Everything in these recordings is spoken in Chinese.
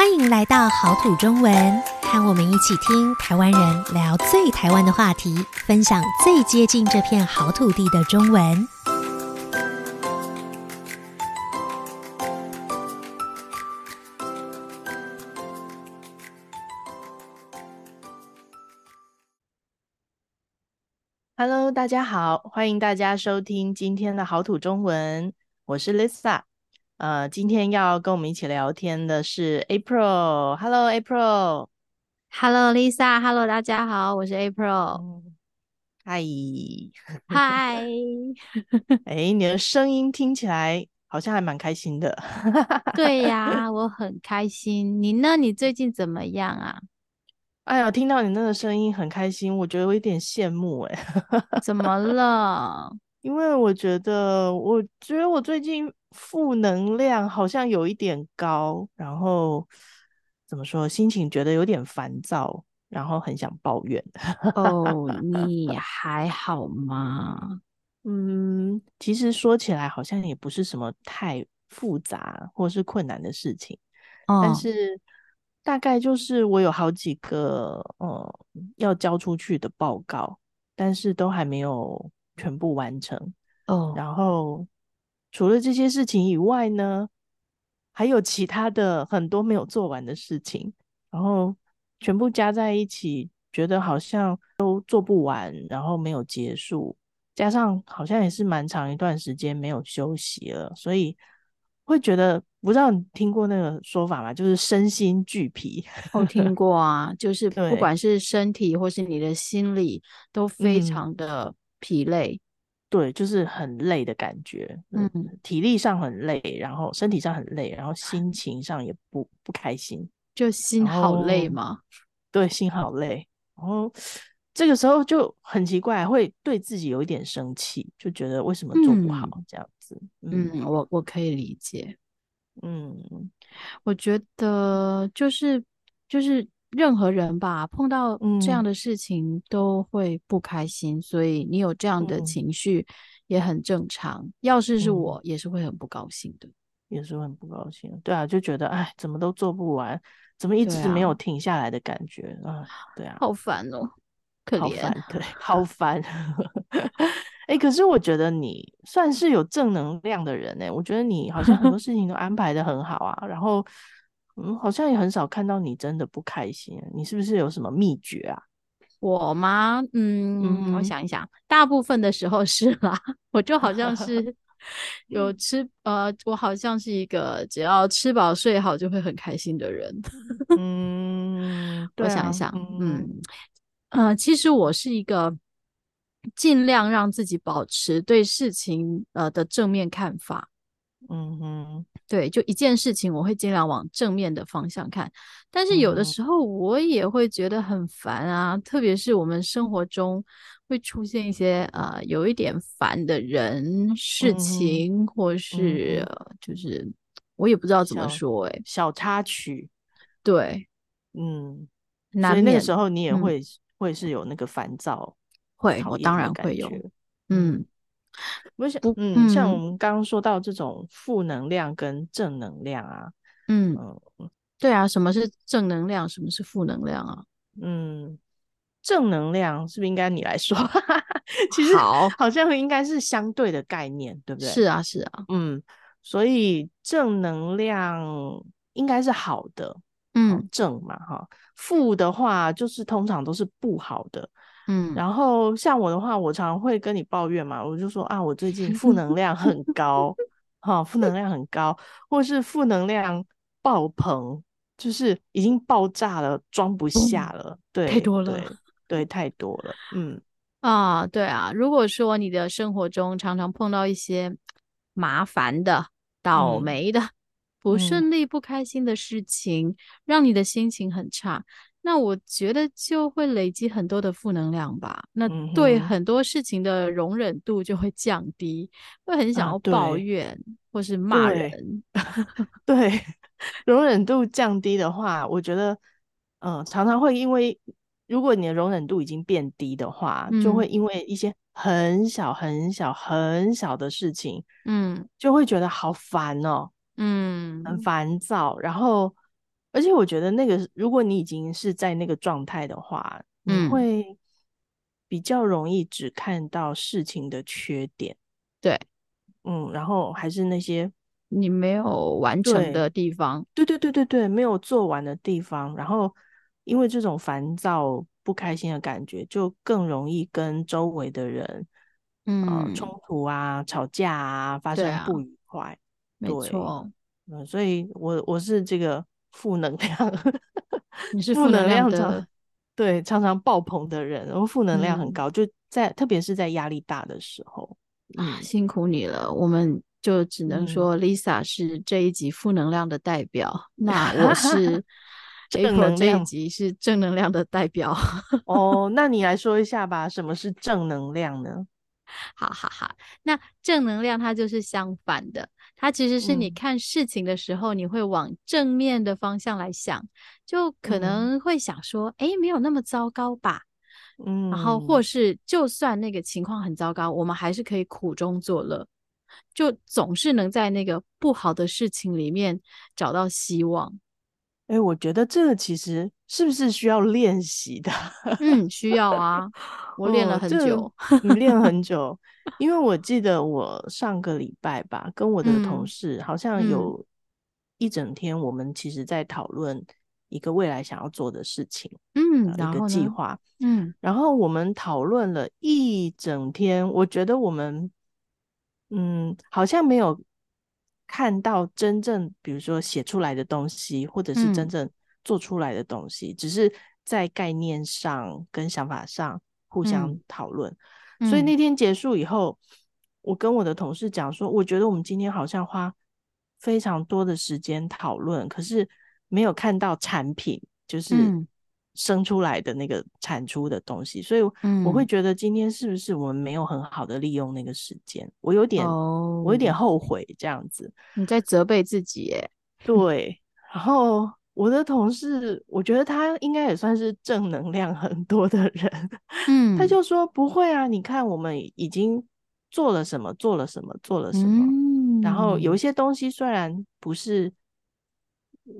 欢迎来到好土中文，和我们一起听台湾人聊最台湾的话题，分享最接近这片好土地的中文。Hello，大家好，欢迎大家收听今天的好土中文，我是 Lisa。呃，今天要跟我们一起聊天的是 April。Hello，April。Hello，Lisa。Hello，大家好，我是 April。嗨，嗨。哎，你的声音听起来好像还蛮开心的。对呀，我很开心。你呢？你最近怎么样啊？哎呀，听到你那个声音很开心，我觉得我有点羡慕哎。怎么了？因为我觉得，我觉得我最近负能量好像有一点高，然后怎么说，心情觉得有点烦躁，然后很想抱怨。哦，你还好吗？嗯，其实说起来好像也不是什么太复杂或是困难的事情，哦，但是大概就是我有好几个呃要交出去的报告，但是都还没有。全部完成哦，oh. 然后除了这些事情以外呢，还有其他的很多没有做完的事情，然后全部加在一起，觉得好像都做不完，然后没有结束，加上好像也是蛮长一段时间没有休息了，所以会觉得，不知道你听过那个说法吗？就是身心俱疲。我听 过啊，就是不管是身体或是你的心理都非常的。疲累，对，就是很累的感觉。嗯，体力上很累，然后身体上很累，然后心情上也不不开心，就心好累吗？对，心好累。然后这个时候就很奇怪，会对自己有一点生气，就觉得为什么做不好这样子。嗯，嗯，我我可以理解。嗯，我觉得就是就是。任何人吧，碰到这样的事情都会不开心，嗯、所以你有这样的情绪也很正常。嗯、要是是我，也是会很不高兴的，也是会很不高兴。对啊，就觉得哎，怎么都做不完，怎么一直没有停下来的感觉啊？对啊，好烦哦，可怜，好烦，对，好烦。哎、欸，可是我觉得你算是有正能量的人哎，我觉得你好像很多事情都安排的很好啊，然后。嗯，好像也很少看到你真的不开心。你是不是有什么秘诀啊？我吗？嗯，我想一想，大部分的时候是啦。我就好像是 有吃，呃，我好像是一个只要吃饱睡好就会很开心的人。嗯，我想一想，嗯，呃，其实我是一个尽量让自己保持对事情呃的正面看法。嗯哼，对，就一件事情，我会尽量往正面的方向看。但是有的时候，我也会觉得很烦啊，嗯、特别是我们生活中会出现一些呃有一点烦的人、事情，嗯、或是、嗯、就是我也不知道怎么说、欸，哎，小插曲。对，嗯，难，所以那个时候你也会、嗯、会是有那个烦躁，会，我当然会有，嗯。我想，嗯，像我们刚刚说到这种负能量跟正能量啊，嗯嗯，对啊，什么是正能量？什么是负能量啊？嗯，正能量是不是应该你来说？其实好，好像应该是相对的概念，对不对？是啊，是啊，嗯，所以正能量应该是好的，嗯，正嘛，哈，负的话就是通常都是不好的。嗯，然后像我的话，我常常会跟你抱怨嘛，我就说啊，我最近负能量很 高，哈、哦，负能量很高，或是负能量爆棚，就是已经爆炸了，装不下了，嗯、对，太多了，对，对，太多了，嗯，啊，对啊，如果说你的生活中常常碰到一些麻烦的、倒霉的、嗯、不顺利、不开心的事情，嗯、让你的心情很差。那我觉得就会累积很多的负能量吧，那对很多事情的容忍度就会降低，会很想要抱怨或是骂人。对，对，容忍度降低的话，我觉得，嗯、呃，常常会因为，如果你的容忍度已经变低的话，嗯、就会因为一些很小很小很小的事情，嗯，就会觉得好烦哦，嗯，很烦躁，然后。而且我觉得那个，如果你已经是在那个状态的话，嗯，你会比较容易只看到事情的缺点。对，嗯，然后还是那些你没有完成的地方。对对对对对，没有做完的地方。然后因为这种烦躁、不开心的感觉，就更容易跟周围的人，嗯，呃、冲突啊、吵架啊，发生不愉快。没错，嗯，所以我我是这个。负能量，你 是负能量的，对，常常爆棚的人，然后负能量很高，嗯、就在特别是在压力大的时候，啊，辛苦你了，我们就只能说 Lisa 是这一集负能量的代表，嗯、那我是 正能量这一集是正能量的代表。哦，那你来 说一下吧，什么是正能量呢？好好好，那正能量它就是相反的，它其实是你看事情的时候，你会往正面的方向来想，嗯、就可能会想说，哎、嗯，没有那么糟糕吧，嗯，然后或是就算那个情况很糟糕，我们还是可以苦中作乐，就总是能在那个不好的事情里面找到希望。哎，我觉得这个其实是不是需要练习的？嗯，需要啊，我练了很久，哦、你练了很 久。因为我记得我上个礼拜吧，跟我的同事、嗯、好像有一整天，我们其实在讨论一个未来想要做的事情，嗯，一个计划，嗯，然后我们讨论了一整天，我觉得我们，嗯，好像没有。看到真正，比如说写出来的东西，或者是真正做出来的东西，嗯、只是在概念上跟想法上互相讨论。嗯、所以那天结束以后，嗯、我跟我的同事讲说，我觉得我们今天好像花非常多的时间讨论，可是没有看到产品，就是。嗯生出来的那个产出的东西，所以我会觉得今天是不是我们没有很好的利用那个时间？嗯、我有点，哦、我有点后悔这样子。你在责备自己耶？对。然后我的同事，我觉得他应该也算是正能量很多的人。嗯，他就说不会啊，你看我们已经做了什么，做了什么，做了什么。嗯、然后有一些东西虽然不是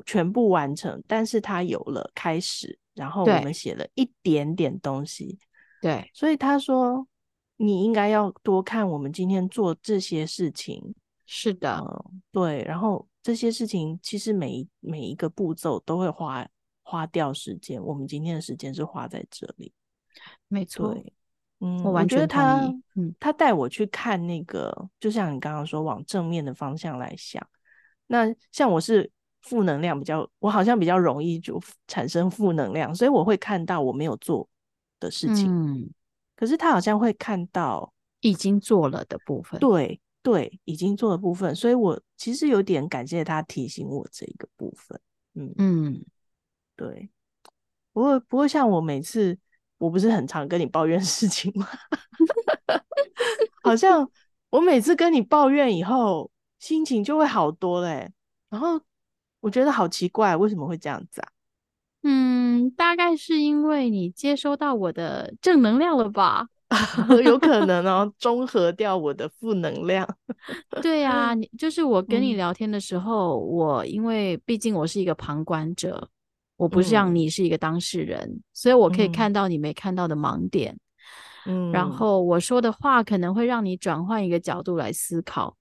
全部完成，但是他有了开始。然后我们写了一点点东西，对，所以他说你应该要多看我们今天做这些事情。是的，嗯，对。然后这些事情其实每一每一个步骤都会花花掉时间，我们今天的时间是花在这里。没错，嗯，我完全同意。我觉得他，嗯，他带我去看那个，就像你刚刚说，往正面的方向来想。那像我是。负能量比较，我好像比较容易就产生负能量，所以我会看到我没有做的事情。嗯，可是他好像会看到已经做了的部分。对对，已经做的部分，所以我其实有点感谢他提醒我这个部分。嗯嗯，对。不过不过，像我每次我不是很常跟你抱怨事情吗？好像我每次跟你抱怨以后，心情就会好多嘞，然后。我觉得好奇怪，为什么会这样子啊？嗯，大概是因为你接收到我的正能量了吧？有可能哦，中和掉我的负能量。对啊，你就是我跟你聊天的时候，嗯、我因为毕竟我是一个旁观者，我不像你是一个当事人，嗯、所以我可以看到你没看到的盲点。嗯，然后我说的话可能会让你转换一个角度来思考。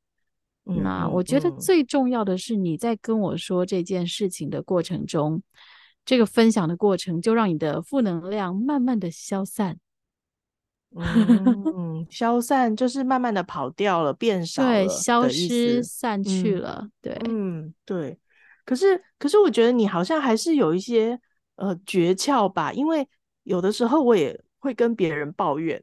那我觉得最重要的是，你在跟我说这件事情的过程中，嗯、这个分享的过程就让你的负能量慢慢的消散。嗯，消散就是慢慢的跑掉了，变少了，对，消失散去了。嗯、对，嗯，对。可是，可是我觉得你好像还是有一些呃诀窍吧，因为有的时候我也会跟别人抱怨。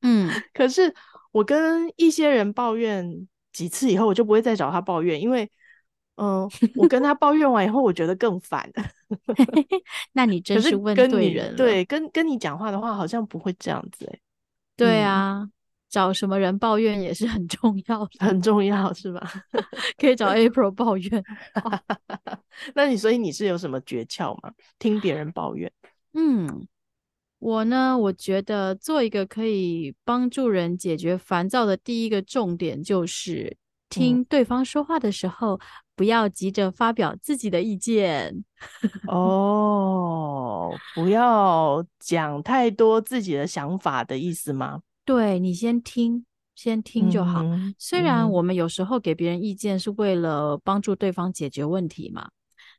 嗯，可是我跟一些人抱怨。几次以后，我就不会再找他抱怨，因为，嗯、呃，我跟他抱怨完以后，我觉得更烦。那你真是问对人了。对，跟跟你讲话的话，好像不会这样子。对啊，嗯、找什么人抱怨也是很重要的，很重要是吧？可以找 April 抱怨。那你所以你是有什么诀窍吗？听别人抱怨？嗯。我呢，我觉得做一个可以帮助人解决烦躁的第一个重点，就是听对方说话的时候，嗯、不要急着发表自己的意见。哦，不要讲太多自己的想法的意思吗？对，你先听，先听就好。嗯、虽然我们有时候给别人意见是为了帮助对方解决问题嘛，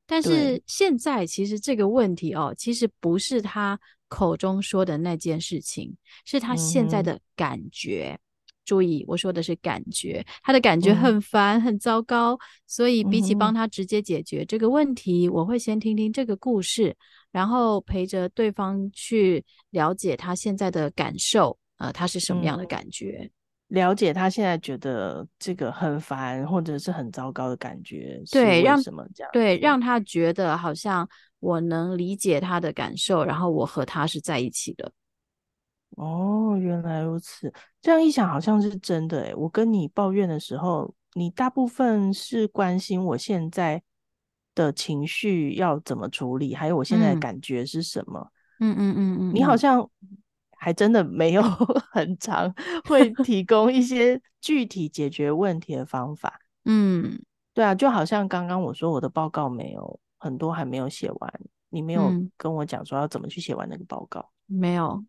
但是现在其实这个问题哦，其实不是他口中说的那件事情，是他现在的感觉。嗯注意，我说的是感觉，他的感觉很烦，嗯、很糟糕，所以比起帮他直接解决这个问题，嗯、我会先听听这个故事，然后陪着对方去了解他现在的感受，呃，他是什么样的感觉，嗯、了解他现在觉得这个很烦或者是很糟糕的感觉，对，让什么这样，对，让他觉得好像我能理解他的感受，然后我和他是在一起的。哦，原来如此。这样一想，好像是真的诶。我跟你抱怨的时候，你大部分是关心我现在的情绪要怎么处理，还有我现在的感觉是什么。嗯嗯嗯嗯，你好像还真的没有 很长会提供一些具体解决问题的方法。嗯，对啊，就好像刚刚我说我的报告没有很多还没有写完，你没有跟我讲说要怎么去写完那个报告。没有。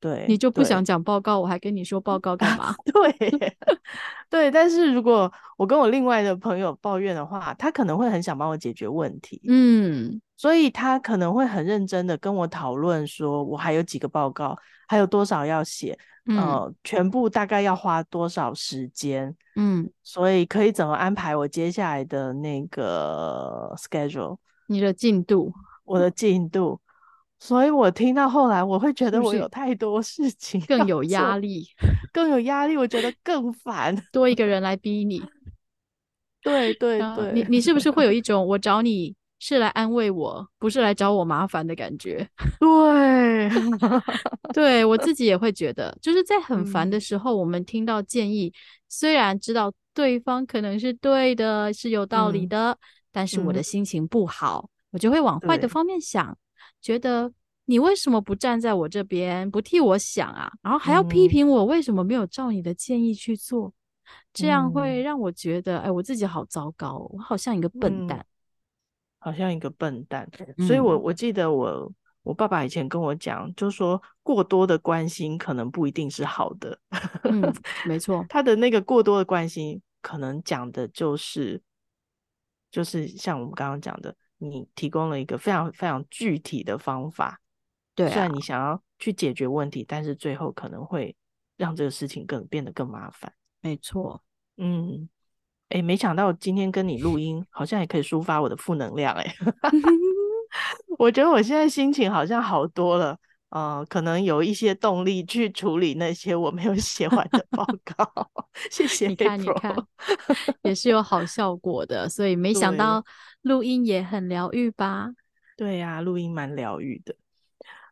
对，你就不想讲报告，我还跟你说报告干嘛？对，对。但是如果我跟我另外的朋友抱怨的话，他可能会很想帮我解决问题，嗯，所以他可能会很认真的跟我讨论，说我还有几个报告，还有多少要写，嗯、呃，全部大概要花多少时间，嗯，所以可以怎么安排我接下来的那个 schedule，你的进度，我的进度。所以我听到后来，我会觉得我有太多事情，更有压力，更有压力，我觉得更烦，多一个人来逼你。对对 对，你你是不是会有。一种我找你是来安慰我，不是来找我麻烦的感觉？对，对我自己也会觉得，就是在很烦的时候，我们听到建议，嗯、虽然知道对方可能是对的，是有道理的，嗯、但是我的心情不好，嗯、我就会往坏的方面想。觉得你为什么不站在我这边，不替我想啊？然后还要批评我为什么没有照你的建议去做，嗯、这样会让我觉得，哎，我自己好糟糕，我好像一个笨蛋，嗯、好像一个笨蛋。所以我我记得我我爸爸以前跟我讲，就说过多的关心可能不一定是好的。嗯，没错，他的那个过多的关心，可能讲的就是就是像我们刚刚讲的。你提供了一个非常非常具体的方法，对啊，虽然你想要去解决问题，但是最后可能会让这个事情更变得更麻烦。没错，嗯，哎，没想到今天跟你录音，好像也可以抒发我的负能量，哎，我觉得我现在心情好像好多了。呃，可能有一些动力去处理那些我没有写完的报告。谢谢你看，你看，也是有好效果的，所以没想到录音也很疗愈吧？对呀、啊，录音蛮疗愈的。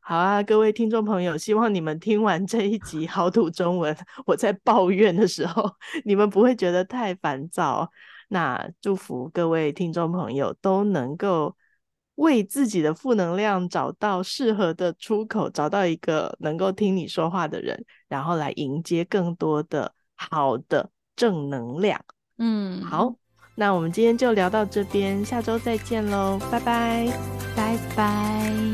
好啊，各位听众朋友，希望你们听完这一集好土中文，我在抱怨的时候，你们不会觉得太烦躁。那祝福各位听众朋友都能够。为自己的负能量找到适合的出口，找到一个能够听你说话的人，然后来迎接更多的好的正能量。嗯，好，那我们今天就聊到这边，下周再见喽，拜拜，拜拜。